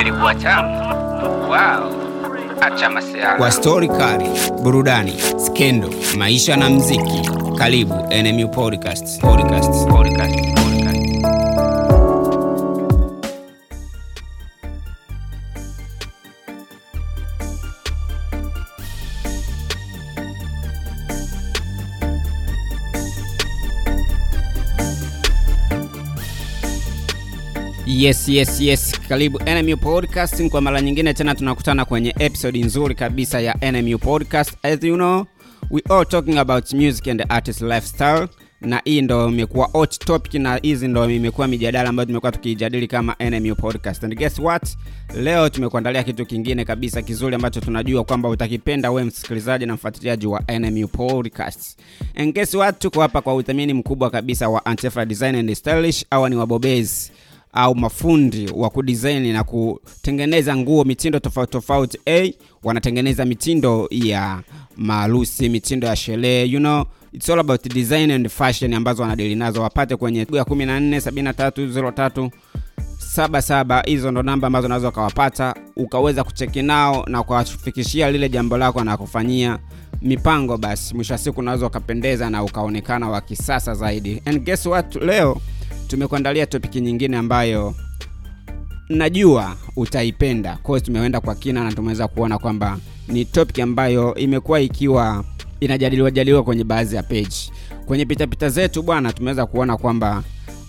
ilikuwa tamu. Wow, acha masiara. kwa stori kali, burudani, skendo, maisha na mziki. Karibu NMU Podcast. Podcast. Podcast, podcast. Yes, yes, yes. Karibu NMU Podcast. Kwa mara nyingine tena tunakutana kwenye episode nzuri kabisa ya NMU Podcast. As you know, we all talking about music and artist lifestyle na hii ndo imekuwa hot topic na hizi ndo imekuwa mijadala ambayo tumekuwa tukijadili kama NMU Podcast. And guess what? Leo tumekuandalia kitu kingine kabisa kizuri ambacho tunajua kwamba utakipenda wewe msikilizaji na mfuatiliaji wa NMU Podcast. And guess what? Tuko hapa kwa uthamini mkubwa kabisa wa Antefa Design and Stylish. au ni wabobezi au mafundi wa kudesign na kutengeneza nguo mitindo tofauti tofauti. A wanatengeneza mitindo ya maarusi mitindo ya sherehe you know. It's all about design and fashion ambazo wanadili nazo. Wapate kwenye ya 14 77 hizo ndo namba ambazo unaweza ukawapata ukaweza kucheki nao na ukawafikishia lile jambo lako na kufanyia mipango basi. Mwisho wa siku unaweza ukapendeza na ukaonekana wa kisasa zaidi. And guess what? Leo tumekuandalia topiki nyingine ambayo najua utaipenda. Kwa tumeenda kwa kina na tumeweza kuona kwamba ni topic ambayo imekuwa ikiwa inajadiliwa jadiliwa kwenye baadhi ya page. Kwenye pitapita zetu bwana tumeweza kuona kwamba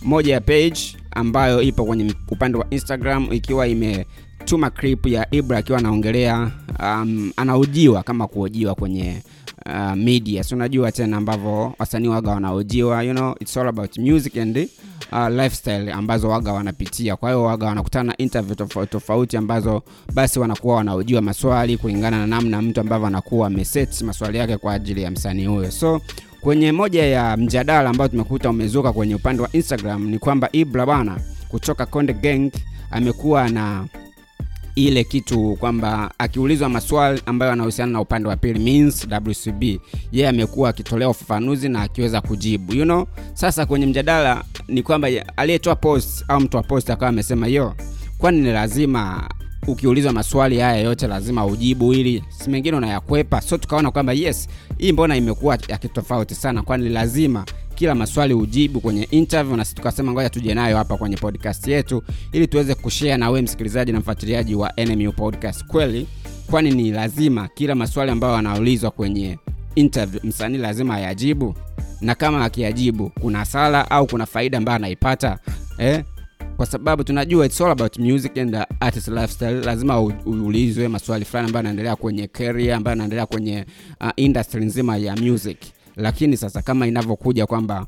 moja ya page ambayo ipo kwenye upande wa instagram ikiwa imetuma clip ya ibra akiwa anaongelea um, anaojiwa kama kuojiwa kwenye uh, media. Si unajua tena ambavyo wasanii waga wanaojiwa you know, it's all about music and uh, lifestyle ambazo waga wanapitia. Kwa hiyo waga wanakutana na interview tofauti tofauti ambazo basi wanakuwa wanaojiwa maswali kulingana na namna mtu ambavyo anakuwa ameset maswali yake kwa ajili ya msanii huyo. So kwenye moja ya mjadala ambao tumekuta umezuka kwenye upande wa instagram ni kwamba ibra bana kutoka konde gang amekuwa na ile kitu kwamba akiulizwa maswali ambayo yanahusiana na upande wa pili means wcb yeye amekuwa akitolea ufafanuzi na akiweza kujibu you know? Sasa kwenye mjadala ni kwamba aliyetoa post au mtu wa post akawa amesema yo kwani ni lazima ukiulizwa maswali haya yote lazima ujibu ili si mengine unayakwepa? So tukaona kwamba yes hii mbona imekuwa ya kitofauti sana kwani lazima kila maswali ujibu kwenye interview na sisi tukasema ngoja tuje nayo hapa kwenye podcast yetu ili tuweze kushare na wewe msikilizaji na mfuatiliaji wa NMU podcast. Kweli kwani ni lazima kila maswali ambayo anaulizwa kwenye interview msanii lazima ayajibu? Na kama akiyajibu kuna sala au kuna faida ambayo anaipata? Eh? kwa sababu tunajua it's all about music and artist lifestyle. Lazima uulizwe maswali fulani ambayo yanaendelea kwenye career ambayo yanaendelea kwenye uh, industry nzima ya music lakini sasa kama inavyokuja kwamba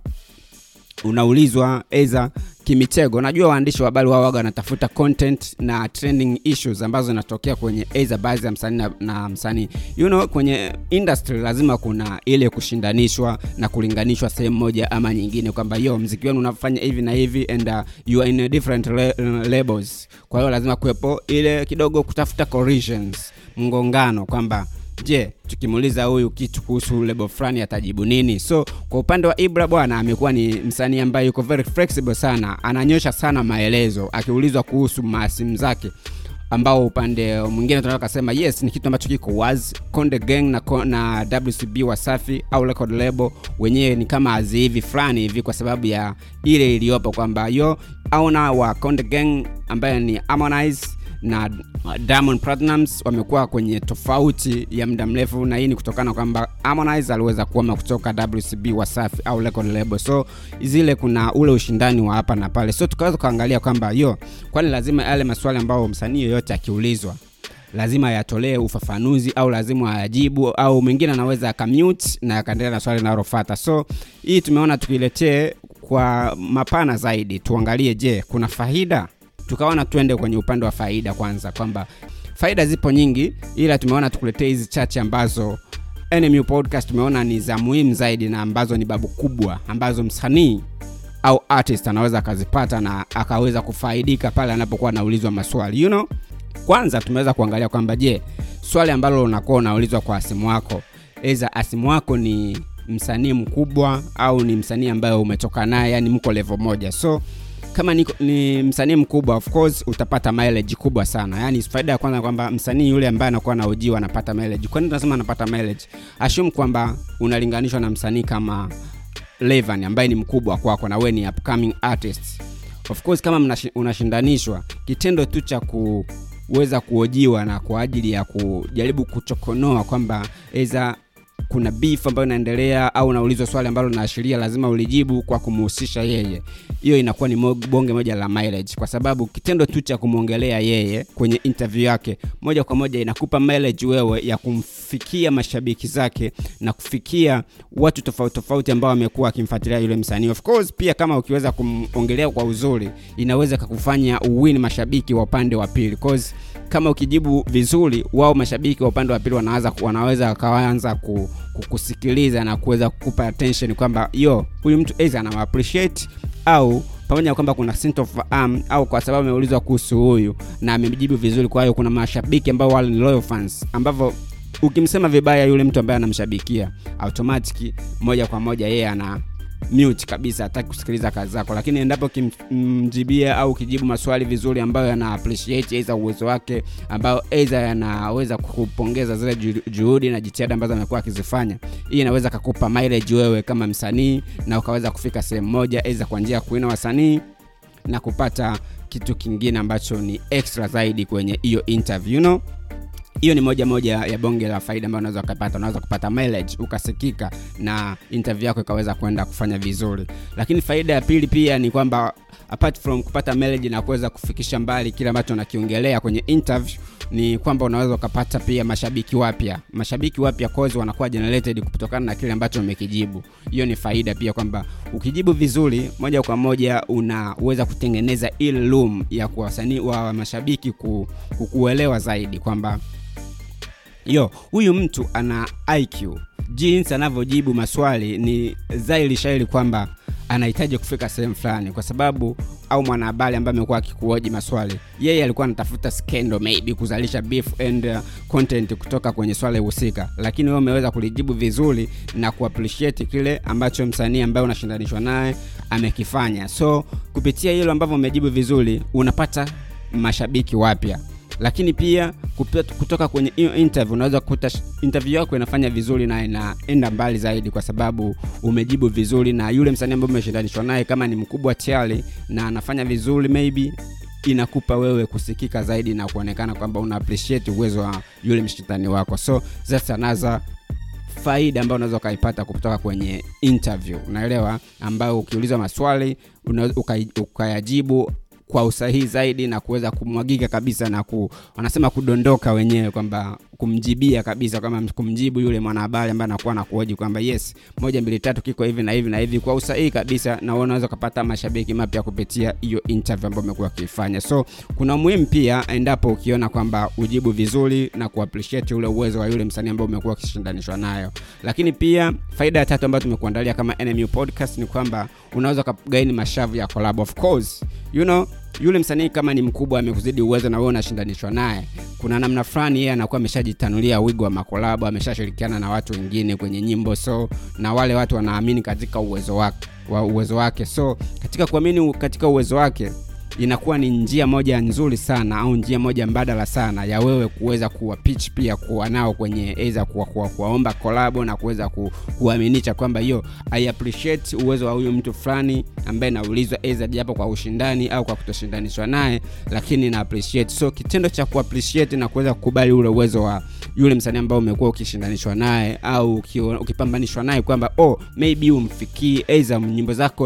unaulizwa eza kimitego najua waandishi wa habari wao waga wanatafuta content na trending issues ambazo zinatokea kwenye eza baadhi ya msanii na, msanii. You know kwenye industry lazima kuna ile kushindanishwa na kulinganishwa sehemu moja ama nyingine kwamba yo mziki wenu unafanya hivi na hivi and uh, you are in a different le- uh, labels. Kwa hiyo lazima kuwepo ile kidogo kutafuta corrections mgongano kwamba je tukimuuliza huyu kitu kuhusu lebo fulani atajibu nini? So kwa upande wa ibra bwana amekuwa ni msanii ambaye yuko very flexible sana. Ananyosha sana maelezo akiulizwa kuhusu maasimu zake ambao upande mwingine tunaweza kasema yes ni kitu ambacho kiko wazi konde gang na, na wcb wasafi au record label. Wenyewe ni kama azi hivi fulani hivi kwa sababu ya ile iliyopo kwamba yo auna wa konde gang ambaye ni harmonize na Diamond Platnumz wamekuwa kwenye tofauti ya muda mrefu, na hii ni kutokana kwamba Harmonize aliweza kuama kutoka WCB Wasafi au record label, so zile kuna ule ushindani wa hapa na pale, so tukaweza kuangalia kwamba hiyo, kwani lazima yale maswali ambayo msanii yoyote akiulizwa lazima yatolee ufafanuzi au lazima ayajibu au mwingine anaweza akamute na akaendelea na swali linalofuata. So hii tumeona tukiletee kwa mapana zaidi. Tuangalie je kuna faida tukaona tuende kwenye upande wa faida kwanza kwamba faida zipo nyingi ila tumeona tukuletee hizi chache ambazo NMU podcast tumeona ni za muhimu zaidi na ambazo ni babu kubwa ambazo msanii au artist anaweza akazipata na akaweza kufaidika pale anapokuwa anaulizwa maswali. You know kwanza tumeweza kuangalia kwamba je swali ambalo unakuwa unaulizwa kwa asimu wako eza asimu wako ni msanii mkubwa au ni msanii ambaye umetoka naye yani mko levo moja. So kama ni, ni msanii mkubwa of course utapata mileage kubwa sana. Yaani faida ya kwanza kwamba msanii yule ambaye anakuwa naujiwa anapata mileage. Kwani tunasema anapata mileage? Ashum kwamba unalinganishwa na msanii kama Levan ambaye ni mkubwa kwako na wewe ni upcoming artist. Of course kama unashindanishwa kitendo tu cha kuweza kuojiwa na kwa ajili ya kujaribu kuchokonoa kwamba eza kuna beef ambayo inaendelea au unaulizwa swali ambalo linaashiria lazima ulijibu kwa kumhusisha yeye hiyo inakuwa ni bonge moja la mileage. Kwa sababu kitendo tu cha kumwongelea yeye kwenye interview yake moja kwa moja inakupa mileage wewe ya kumfikia mashabiki zake na kufikia watu tofauti tofauti ambao wamekuwa akimfuatilia yule msanii. Of course pia kama ukiweza kumongelea kwa uzuri inaweza kakufanya uwini mashabiki wa upande wa pili. Kama ukijibu vizuri wao mashabiki wa upande wa pili wanaweza wanaweza ku, ku- kusikiliza na kuweza kukupa attention kwamba yo huyu mtu aidha anam au pamoja na kwamba kuna sintofahamu au kwa sababu ameulizwa kuhusu huyu na amejibu vizuri kwa hiyo kuna mashabiki ambao wale ni loyal fans ambavyo ukimsema vibaya yule mtu ambaye anamshabikia automatic moja kwa moja yeye ana mute kabisa hataki kusikiliza kazi zako lakini endapo kimjibia au kijibu maswali vizuri ambayo yana appreciate uwezo wake ambayo aidha yanaweza kupongeza zile juhudi na jitihada ambazo amekuwa akizifanya hii inaweza kakupa mileage wewe kama msanii na ukaweza kufika sehemu moja aidha kwa njia ya kuina wasanii na kupata kitu kingine ambacho ni extra zaidi kwenye hiyo interview you know? Hiyo ni moja moja ya bonge la faida ambayo unaweza ukapata. Unaweza kupata mileage ukasikika na interview yako ikaweza kwenda kufanya vizuri. Lakini faida ya pili pia ni kwamba apart from kupata mileage na kuweza kufikisha mbali kile ambacho unakiongelea kwenye interview ni kwamba unaweza ukapata pia mashabiki wapya. Mashabiki wapya kozi wanakuwa generated kutokana na kile ambacho umekijibu. Hiyo ni faida pia kwamba ukijibu vizuri moja kwa moja unaweza kutengeneza il room ya kuwasanii wa mashabiki ku, kukuelewa zaidi kwamba yo huyu mtu ana iq jinsi anavyojibu maswali ni zaili shairi kwamba anahitaji kufika sehemu fulani kwa sababu au mwanahabari ambaye amekuwa akikuoji maswali yeye alikuwa anatafuta skendo maybe kuzalisha beef and uh, content kutoka kwenye swali husika. Lakini wewe umeweza kulijibu vizuri na kuappreciate kile ambacho msanii ambaye unashindanishwa naye amekifanya. So kupitia hilo ambavyo umejibu vizuri unapata mashabiki wapya lakini pia kutoka kwenye hiyo interview unaweza kukuta interview yako inafanya vizuri na inaenda mbali zaidi kwa sababu umejibu vizuri na yule msanii ambaye umeshindanishwa naye kama ni mkubwa tayari na anafanya vizuri maybe inakupa wewe kusikika zaidi na kuonekana kwamba una appreciate uwezo wa yule mshindani wako. So that's another faida ambayo unaweza ukaipata kutoka kwenye interview. Unaelewa? Ambayo ukiulizwa maswali ukayajibu kwa usahihi zaidi na kuweza kumwagika kabisa na ku, wanasema kudondoka wenyewe kwamba kumjibia kabisa kama kumjibu yule mwanahabari ambaye anakuwa na kuoji kwamba yes moja mbili tatu kiko hivi na hivi na hivi kwa usahihi kabisa na unaweza ukapata mashabiki mapya kupitia hiyo interview ambayo umekuwa ukiifanya. So kuna umuhimu pia endapo ukiona kwamba ujibu vizuri na kuappreciate ule uwezo wa yule msanii ambao umekuwa ukishindanishwa nayo. Lakini pia faida ya tatu ambayo tumekuandalia kama NMU podcast ni kwamba unaweza ukagaini mashavu ya collab of course. You know yule msanii kama ni mkubwa amekuzidi uwezo na wewe unashindanishwa naye. Kuna namna fulani yeye anakuwa ameshajitanulia wigo wa makolabo ameshashirikiana na watu wengine kwenye nyimbo so na wale watu wanaamini katika uwezo wake wa uwezo wake. So katika kuamini katika uwezo wake inakuwa ni njia moja nzuri sana au njia moja mbadala sana ya wewe kuweza kuwa pitch pia kuwa nao kwenye eza kuwa, kuwa, kuwaomba kolabo na kuweza ku, kuaminisha kwamba hiyo i appreciate uwezo wa huyu mtu fulani ambaye naulizwa eza japo kwa ushindani au kwa kutoshindanishwa naye lakini na appreciate. So kitendo cha kuappreciate na kuweza kukubali ule uwezo wa yule msanii ambao umekuwa ukishindanishwa naye au ukipambanishwa naye kwamba oh maybe umfikii eza nyimbo zako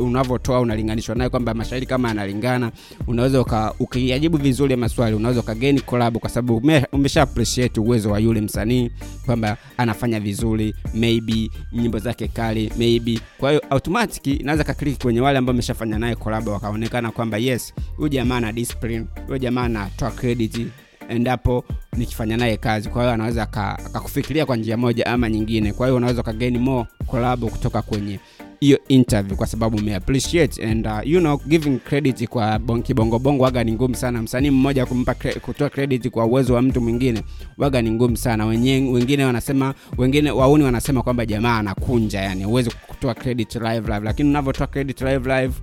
unavyotoa unalinganishwa naye kwamba mashairi kama yanalingana unaweza ukiyajibu vizuri maswali unaweza ukageni collab kwa sababu umesha appreciate uwezo wa yule msanii kwamba anafanya vizuri maybe nyimbo zake kali maybe. Kwa hiyo automatic inaweza kakliki kwenye wale ambao ameshafanya naye collab wakaonekana kwamba yes huyu jamaa ana discipline huyu jamaa anatoa credit endapo nikifanya naye kazi. Kwa hiyo anaweza akakufikiria kwa njia moja ama nyingine. Kwa hiyo unaweza ukageni more collab kutoka kwenye hiyo interview kwa sababu umeappreciate and uh, you know giving credit kwa bon- kibongobongo waga ni ngumu sana. Msanii mmoja kumpa cre- kutoa credit kwa uwezo wa mtu mwingine waga ni ngumu sana. Wenye, wengine wanasema wengine wauni wanasema kwamba jamaa anakunja yani huwezi kutoa credit live live lakini unavyotoa credit live live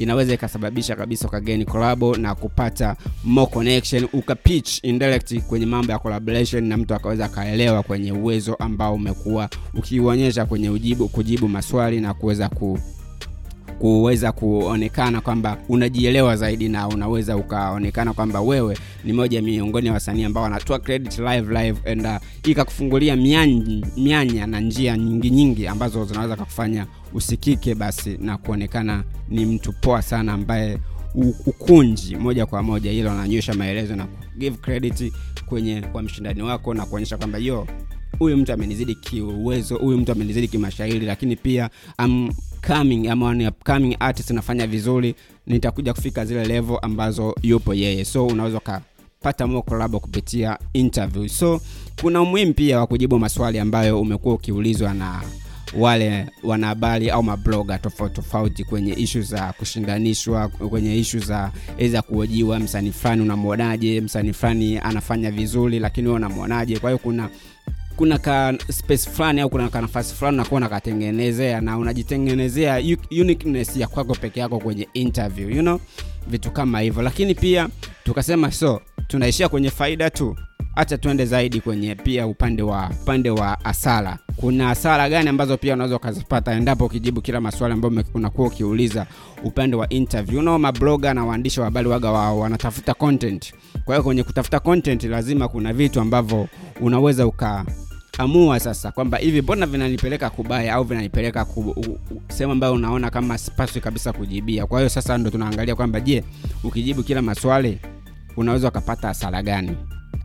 inaweza ikasababisha kabisa ukageni collabo na kupata more connection ukapitch indirect kwenye mambo ya collaboration na mtu akaweza akaelewa kwenye uwezo ambao umekuwa ukiuonyesha kwenye ujibu kujibu maswali na kuweza ku kuweza kuonekana kwamba unajielewa zaidi na unaweza ukaonekana kwamba wewe ni moja miongoni ya wasanii ambao wanatoa credit live live and uh, ikakufungulia mianya, mianya na njia nyingi nyingi ambazo zinaweza kakufanya usikike basi na kuonekana ni mtu poa sana ambaye ukunji moja kwa moja. Ilo wananyosha maelezo na give credit kwenye kwa mshindani wako na kuonyesha kwamba yo huyu mtu amenizidi kiuwezo huyu mtu amenizidi kimashairi lakini pia I'm coming ama ni upcoming artist nafanya vizuri nitakuja kufika zile level ambazo yupo yeye. So unaweza ukapata more collab kupitia interview. So kuna umuhimu pia wa kujibu maswali ambayo umekuwa ukiulizwa na wale wanahabari au mabloga tofauti tofauti kwenye ishu za kushindanishwa kwenye ishu za za kuojiwa msanii fulani unamwonaje msanii fulani anafanya vizuri lakini wewe unamwonaje? Kwa hiyo kuna kuna ka space fulani au kuna ka nafasi fulani unakuwa unakatengenezea na unajitengenezea uniqueness ya kwako peke yako kwenye interview you know? Vitu kama hivyo. Lakini pia tukasema so tunaishia kwenye faida tu. Hacha tuende zaidi kwenye pia upande wa upande wa asara kuna asara gani ambazo pia unaweza ukazipata endapo ukijibu kila maswali ambayo unakuwa ukiuliza upande wa interview? Know, mabloga na waandishi wa habari waga wao wanatafuta content. Kwa hiyo kwenye kutafuta content lazima kuna vitu ambavyo unaweza uka amua sasa kwamba hivi mbona vinanipeleka kubaya au vinanipeleka sehemu ambayo unaona kama sipaswi kabisa kujibia? Kwa hiyo sasa ndo tunaangalia kwamba je ukijibu kila maswali unaweza ukapata hasara gani?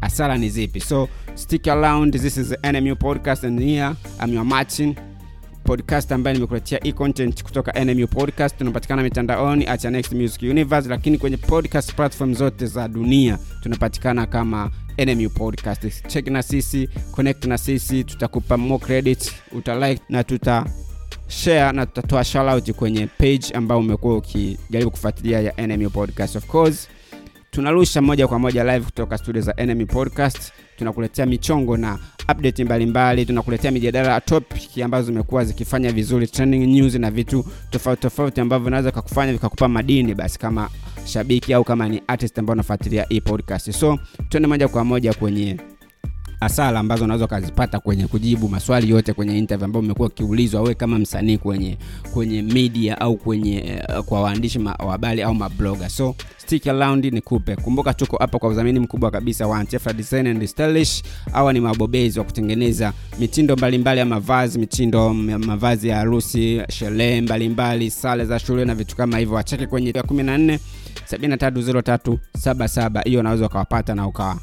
Hasara ni zipi? So stick around this is NMU podcast and here I'm your Martin podcast ambaye nimekuletea content kutoka NMU podcast. Tunapatikana mitandaoni at Next Music Universe lakini kwenye podcast platform zote za dunia tunapatikana kama NMU podcast. Check na sisi connect na sisi tutakupa more credit utalike na tuta share na tutatoa shoutout kwenye page ambayo umekuwa ukijaribu kufuatilia ya NMU podcast. Of course tunarusha moja kwa moja live kutoka studio za NMU podcast. Tunakuletea michongo na update mbalimbali tunakuletea mijadala topic ambazo zimekuwa zikifanya vizuri trending news na vitu tofauti tofauti ambavyo vinaweza kakufanya vikakupa madini basi kama shabiki au kama ni artist ambao unafuatilia hii podcast. So tuende moja kwa moja kwenye hasara ambazo unaweza ukazipata kwenye kujibu maswali yote kwenye interview ambayo umekuwa ukiulizwa wewe kama msanii kwenye kwenye media au kwenye uh, kwa waandishi wa habari au mabloga so stick around nikupe. Kumbuka tuko hapa kwa udhamini mkubwa kabisa wa Antifa Design and Stylish. Hawa ni mabobezi wa kutengeneza mitindo mbalimbali ya mavazi mitindo mavazi ya harusi sherehe mbalimbali sare za shule na vitu kama hivyo. Wacheke kwenye 14 730377 hiyo unaweza ukawapata na ukawa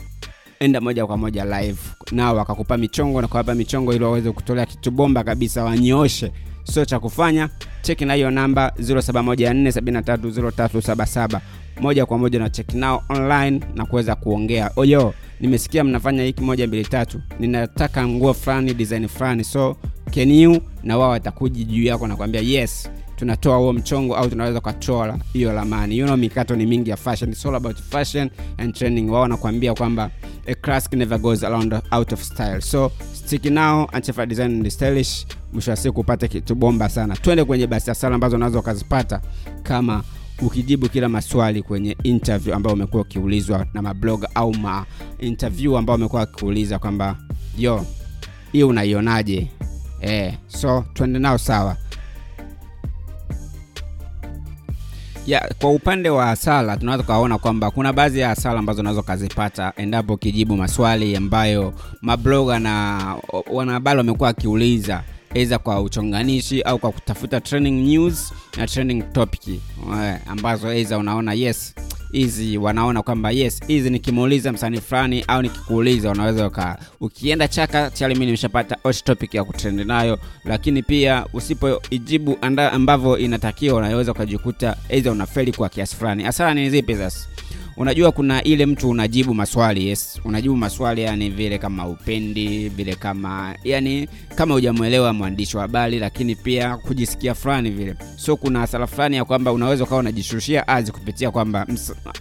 enda moja kwa moja live. Nao wakakupa michongo na kuwapa michongo ili waweze kutolea kitu bomba kabisa wanyooshe. Sio cha kufanya. Cheki na hiyo namba 0714730377 moja kwa moja na cheki nao online na kuweza kuongea. Oyo nimesikia mnafanya hiki moja mbili tatu. Ninataka nguo fulani design fulani. So can you? Na wao watakuji juu yako na kuambia yes tunatoa huo mchongo au tunaweza ukatoa hiyo ramani. You know, mikato ni mingi ya fashion. It's all about fashion and training wao wanakuambia kwamba a classic never goes around out of style. So stick now Antifa design and stylish. Mwisho wa siku upate kitu bomba sana. Twende kwenye basi ya ambazo unaweza ukazipata kama ukijibu kila maswali kwenye interview ambayo umekuwa ukiulizwa na mabloga au ma interview umekuwa akiuliza kwamba yo hii unaionaje? Eh, so twende nao sawa ya kwa upande wa hasara tunaweza ukaona kwamba kuna baadhi ya hasara ambazo unaweza ukazipata endapo ukijibu maswali ambayo mabloga na wanahabari wamekuwa wakiuliza aidha kwa uchonganishi au kwa kutafuta trending news na trending topic eh, ambazo aidha unaona yes hizi wanaona kwamba yes hizi nikimuuliza msanii fulani au nikikuuliza unaweza uka ukienda chaka tayari mi nimeshapata topic ya kutrendi nayo. Lakini pia usipoijibu ambavyo inatakiwa unaweza ukajikuta aidha unafeli kwa kiasi fulani. Hasara ni zipi sasa unajua kuna ile mtu unajibu maswali yes. Unajibu maswali yani vile kama upendi vile kama yani kama hujamwelewa mwandishi wa habari lakini pia kujisikia fulani vile. So kuna hasara fulani ya kwamba unaweza ukawa unajishushia azi kupitia kwamba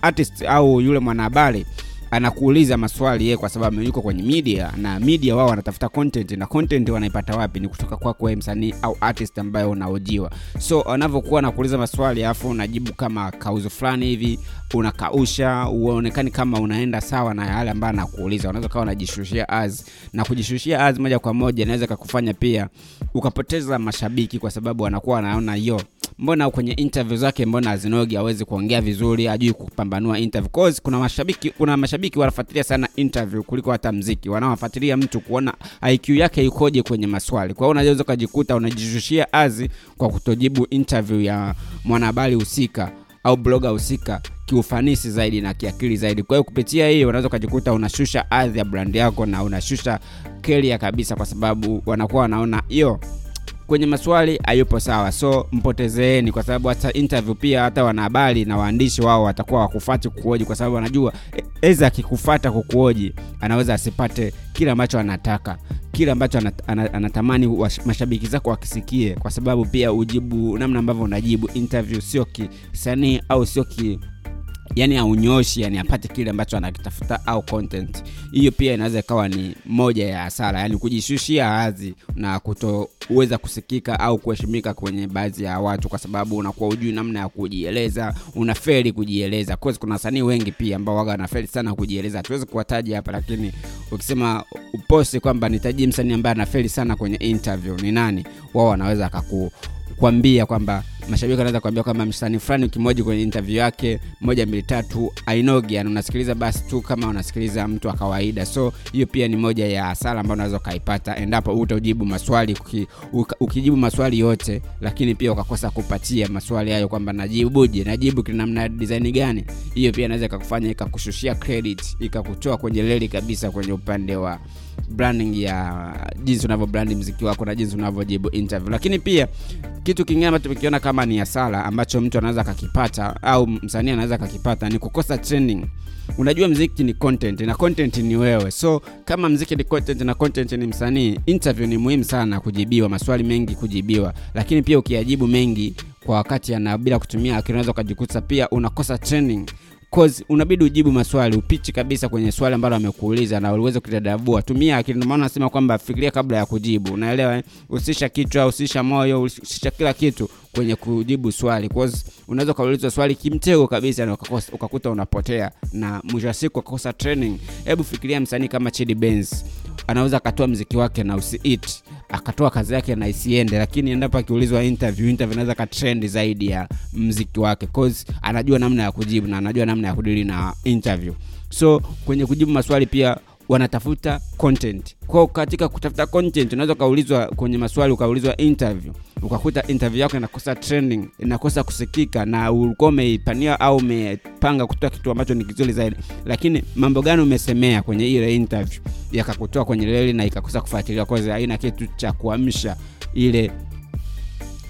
artist au yule mwanahabari anakuuliza maswali yeye kwa sababu yuko kwenye media na media wao wanatafuta content na content wanaipata wapi? Ni kutoka kwako wewe msanii au artist ambaye unaojiwa. So anavyokuwa anakuuliza maswali alafu unajibu kama kauzo fulani hivi unakausha uonekani kama unaenda sawa na yale ambayo anakuuliza. Unaweza kawa unajishushia az na kujishushia az moja kwa moja inaweza kakufanya pia ukapoteza mashabiki kwa sababu anakuwa anaona yo mbona kwenye interview zake mbona azinogi awezi kuongea vizuri ajui kupambanua interview? Cause kuna mashabiki kuna mashabiki wanafuatilia sana interview kuliko hata mziki. Wanaofuatilia mtu kuona IQ yake ikoje kwenye maswali. Kwa hiyo unaweza ukajikuta unajishushia azi kwa kutojibu interview ya mwanahabari husika au bloga husika kiufanisi zaidi na kiakili zaidi. Kwa hiyo kupitia hii unaweza ukajikuta unashusha adhi ya brand yako na unashusha keria kabisa kwa sababu wanakuwa wanaona hiyo kwenye maswali hayupo sawa. So mpotezeeni kwa sababu hata interview pia hata wanahabari na waandishi wao watakuwa wakufati kukuoji kwa sababu wanajua e- eza akikufata kukuoji anaweza asipate kile ambacho anataka kile ambacho anat, ana- anatamani mashabiki zako wakisikie kwa sababu pia ujibu namna ambavyo unajibu. Interview sio kisanii au sio ki yani aunyoshi yani apate kile ambacho anakitafuta au content. Hiyo pia inaweza ikawa ni moja ya hasara yani kujishushia hadhi na kutoweza kusikika au kuheshimika kwenye baadhi ya watu kwa sababu unakuwa ujui namna ya kujieleza unaferi kujieleza. Course kuna wasanii wengi pia ambao waga wanaferi sana kujieleza. Hatuwezi kuwataja hapa lakini ukisema uposti kwamba nitaji msanii ambaye anaferi sana kwenye interview ni nani? Wao wanaweza akaku kuambia kwamba mashabiki wanaweza kuambia kwamba msanii fulani ukimoji kwenye interview yake moja mbili tatu ainogi yani unasikiliza basi tu kama unasikiliza mtu wa kawaida. So hiyo pia ni moja ya hasara ambayo unaweza ukaipata endapo utajibu maswali uki, ukijibu maswali yote lakini pia ukakosa kupatia maswali hayo kwamba najibuje najibu kinamna design gani. Hiyo pia inaweza ikakufanya ikakushushia credit ikakutoa kwenye leli kabisa kwenye upande wa branding ya jinsi unavyo brandi mziki wako na jinsi unavyojibu interview. Lakini pia kitu kingine ambacho tumekiona kama ni hasara ambacho mtu anaweza akakipata au msanii anaweza akakipata ni kukosa training. Unajua mziki ni content na content ni wewe. So kama mziki ni content na content ni msanii interview ni muhimu sana kujibiwa maswali mengi kujibiwa. Lakini pia ukiyajibu mengi kwa wakati ana bila kutumia akili unaweza ukajikuta pia unakosa training cause unabidi ujibu maswali upichi kabisa kwenye swali ambalo amekuuliza na uliweze kutadabua. Tumia akili maana nasema kwamba fikiria kabla ya kujibu. Unaelewa eh? usisha kichwa usisha moyo usisha kila kitu kwenye kujibu swali. Cause unaweza ukaulizwa swali kimtego kabisa na ukakuta unapotea. Na mwisho wa siku ukakosa training. Hebu fikiria msanii kama Chidi Benz anaweza akatoa mziki wake na usiit akatoa kazi yake na isiende lakini endapo akiulizwa interview interview anaweza katrend zaidi ya mziki wake cause anajua namna ya kujibu na anajua namna ya kudili na interview. So kwenye kujibu maswali pia wanatafuta content. Kwao katika kutafuta content unaweza ukaulizwa kwenye maswali ukaulizwa interview. Ukakuta interview yako inakosa trending inakosa kusikika na ulikuwa umeipania au umepanga kutoa kitu ambacho ni kizuri zaidi. Lakini mambo gani umesemea kwenye ile interview? Yakakutoa kwenye leli na ikakosa kufuatiliwa kwa haina kitu cha kuamsha ile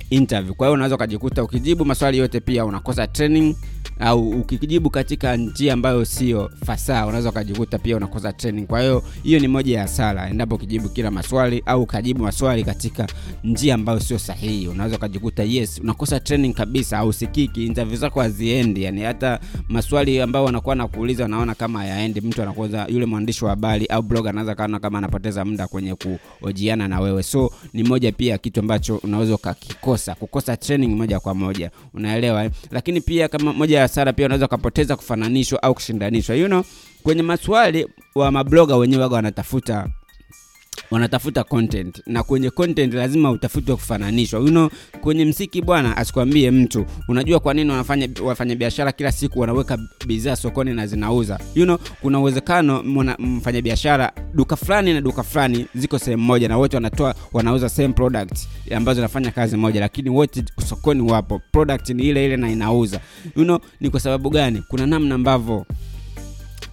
interview. Kwa hiyo unaweza ukajikuta ukijibu maswali yote pia unakosa training au ukijibu katika njia ambayo sio fasaha unaweza ukajikuta pia unakosa training. Kwa hiyo hiyo ni moja ya sala endapo ukijibu kila maswali au ukajibu maswali katika njia ambayo sio sahihi unaweza ukajikuta yes unakosa training kabisa au sikiki interview zako haziendi. Yani hata maswali ambayo wanakuwa nakuuliza unaona kama hayaendi mtu anakuza yule mwandishi wa habari au blog anaweza kaona kama anapoteza muda kwenye kuojiana na wewe. So ni moja pia kitu ambacho unaweza ukakikosa. Kukosa training moja kwa moja unaelewa eh? lakini pia kama moja ya hasara pia unaweza ukapoteza kufananishwa au kushindanishwa. You know, kwenye maswali wa mabloga wenyewe waga wanatafuta wanatafuta content. Na kwenye content lazima utafutwe kufananishwa. You know, kwenye msiki bwana asikwambie mtu. Unajua kwa nini wafanya biashara kila siku wanaweka bidhaa sokoni na zinauza. You know, kuna uwezekano mfanya biashara duka fulani na duka fulani ziko sehemu moja na wote wanatoa wanauza same product ambazo zinafanya kazi moja lakini wote sokoni wapo. Product ni ile ile na inauza. You know, ni kwa sababu gani? Kuna namna ambavyo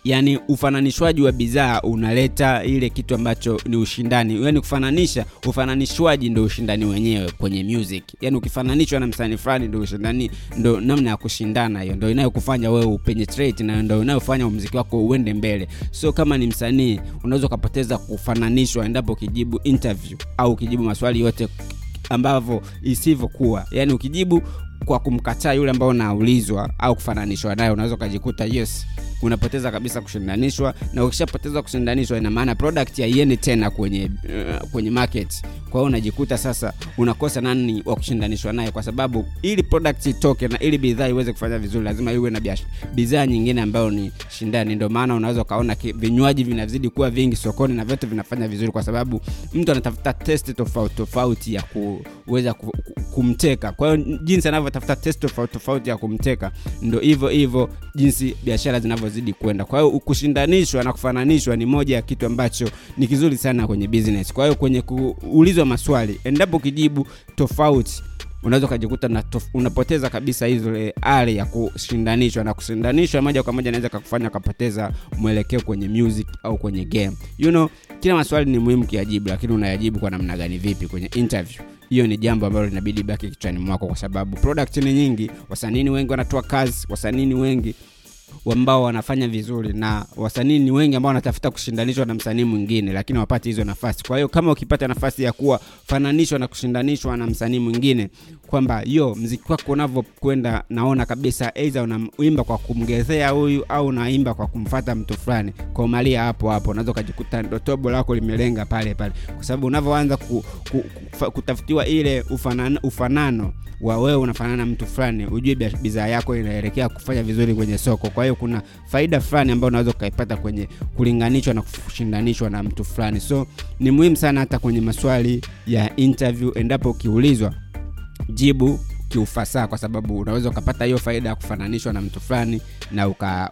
yani ufananishwaji wa bidhaa unaleta ile kitu ambacho ni ushindani. Yani kufananisha ufananishwaji ndo ushindani wenyewe kwenye music. Yani ukifananishwa na msanii fulani ndo ushindani ndo namna ya kushindana hiyo. Ndo inayokufanya wewe upenetrate na ndo inayofanya mziki wako uende mbele. So kama ni msanii unaweza ukapoteza kufananishwa endapo ukijibu interview au ukijibu maswali yote ambavyo isivyokuwa. Yani ukijibu kwa kumkataa yule ambao unaulizwa au kufananishwa naye unaweza ukajikuta yes unapoteza kabisa kushindanishwa na ukishapoteza kushindanishwa ina maana product haiendi tena kwenye uh, kwenye market. Kwa hiyo unajikuta sasa unakosa nani wa kushindanishwa naye kwa sababu ili product itoke na ili bidhaa iweze kufanya vizuri lazima iwe na bidhaa nyingine ambayo ni shindani. Ndio maana unaweza ukaona vinywaji vinazidi kuwa vingi sokoni na vyote vinafanya vizuri kwa sababu mtu anatafuta test tofauti tofauti ya ku, ku, kumteka. Kwa hiyo jinsi anavyotafuta tofauti tofauti ya kumteka ndo hivyo hivyo jinsi biashara zinavyozidi kwenda. Kwa hiyo kushindanishwa na kufananishwa ni moja ya kitu ambacho ni kizuri sana kwenye business. Kwa hiyo kwenye kuulizwa maswali endapo kijibu tofauti unaweza ukajikuta unapoteza kabisa hizo ari ya kushindanishwa. Na kushindanishwa moja kwa moja naweza kakufanya ukapoteza mwelekeo kwenye music au kwenye game. You know kila maswali ni muhimu kiajibu lakini unayajibu kwa namna gani vipi kwenye interview hiyo ni jambo ambalo linabidi baki kichwani mwako kwa sababu product ni nyingi wasanini wengi wanatoa kazi wasanini wengi ambao wanafanya vizuri na wasanii ni wengi ambao wanatafuta kushindanishwa na msanii mwingine lakini wapate hizo nafasi. Kwa hiyo kama ukipata nafasi ya kuwa fananishwa na kushindanishwa na msanii mwingine kwamba yo mziki wako unavyokwenda naona kabisa aidha unaimba kwa kumgezea huyu au unaimba kwa kumfata mtu fulani kwa hapo hapo unaweza ukajikuta ndo lako limelenga pale pale. Kwa sababu unavyoanza ku, ku, ku, kutafutiwa ile ufanano, ufanano wa wewe unafanana mtu fulani ujue bidhaa yako inaelekea kufanya vizuri kwenye soko kwa hiyo kuna faida fulani ambayo unaweza ukaipata kwenye kulinganishwa na kushindanishwa na mtu fulani. So ni muhimu sana hata kwenye maswali ya interview endapo ukiulizwa jibu kiufasaha kwa sababu unaweza ukapata hiyo faida ya kufananishwa na mtu fulani na uka-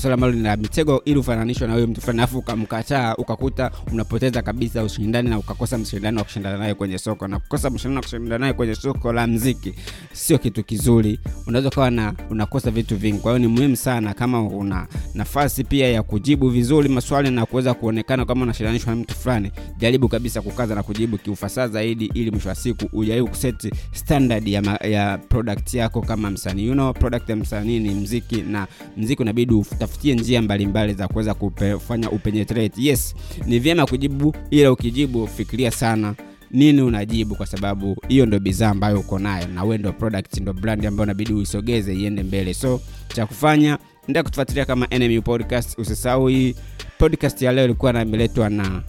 swali ambalo lina mitego ili ufananishwe na huyo mtu fulani alafu ukamkataa ukakuta unapoteza kabisa ushindani na ukakosa mshindani wa kushindana naye kwenye soko. Na kukosa mshindani wa kushindana naye kwenye soko la mziki sio kitu kizuri. Unaweza ukawa na unakosa vitu vingi. Kwa hiyo ni muhimu sana kama una nafasi pia ya kujibu vizuri maswali na kuweza kuonekana kama unashindanishwa na mtu fulani jaribu kabisa kukaza na kujibu kiufasaha zaidi ili mwisho wa siku ujaribu kuseti standard ya, ma, ya product yako kama msanii. You know, product ya msanii ni mziki na mziki unabidi utafutie njia mbalimbali za kuweza kufanya upenetrate. Yes ni vyema kujibu ila ukijibu fikiria sana nini unajibu kwa sababu hiyo ndo bidhaa ambayo uko nayo na wewe ndo product ndo brand ambayo unabidi uisogeze iende mbele. So cha kufanya nda kutufuatilia kama NMU podcast. Usisahau hii podcast ya leo ilikuwa na na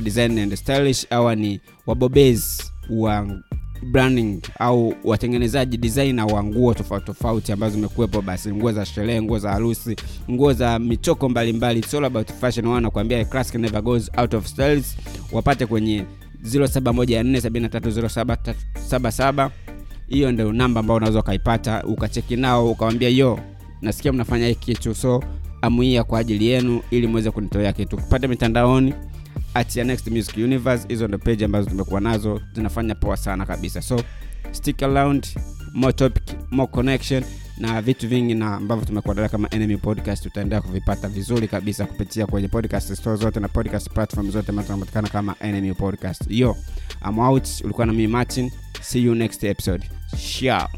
Design and Stylish. Hawa ni wabobezi wa branding au watengenezaji designer wa nguo tofauti tofauti ambazo zimekuwepo basi nguo za sherehe nguo za harusi nguo za michoko mbalimbali. It's about fashion. Wao nakwambia classic never goes out of styles. Wapate kwenye 0714730777 hiyo ndio namba ambayo unaweza ukaipata ukacheki nao ukawambia yo nasikia mnafanya hiki kitu so amuia kwa ajili yenu ili muweze kunitolea kitu. Kupata mitandaoni at next music universe hizo ndo page ambazo tumekuwa nazo zinafanya poa sana kabisa. So stick around more topic more connection na vitu vingi na ambavyo tumekuandalia kama enemy podcast utaendelea kuvipata vizuri kabisa kupitia kwenye podcast store zote na podcast platform zote ambazo tunapatikana kama enemy podcast. Yo I'm out. Ulikuwa na mimi martin. See you next episode. Ciao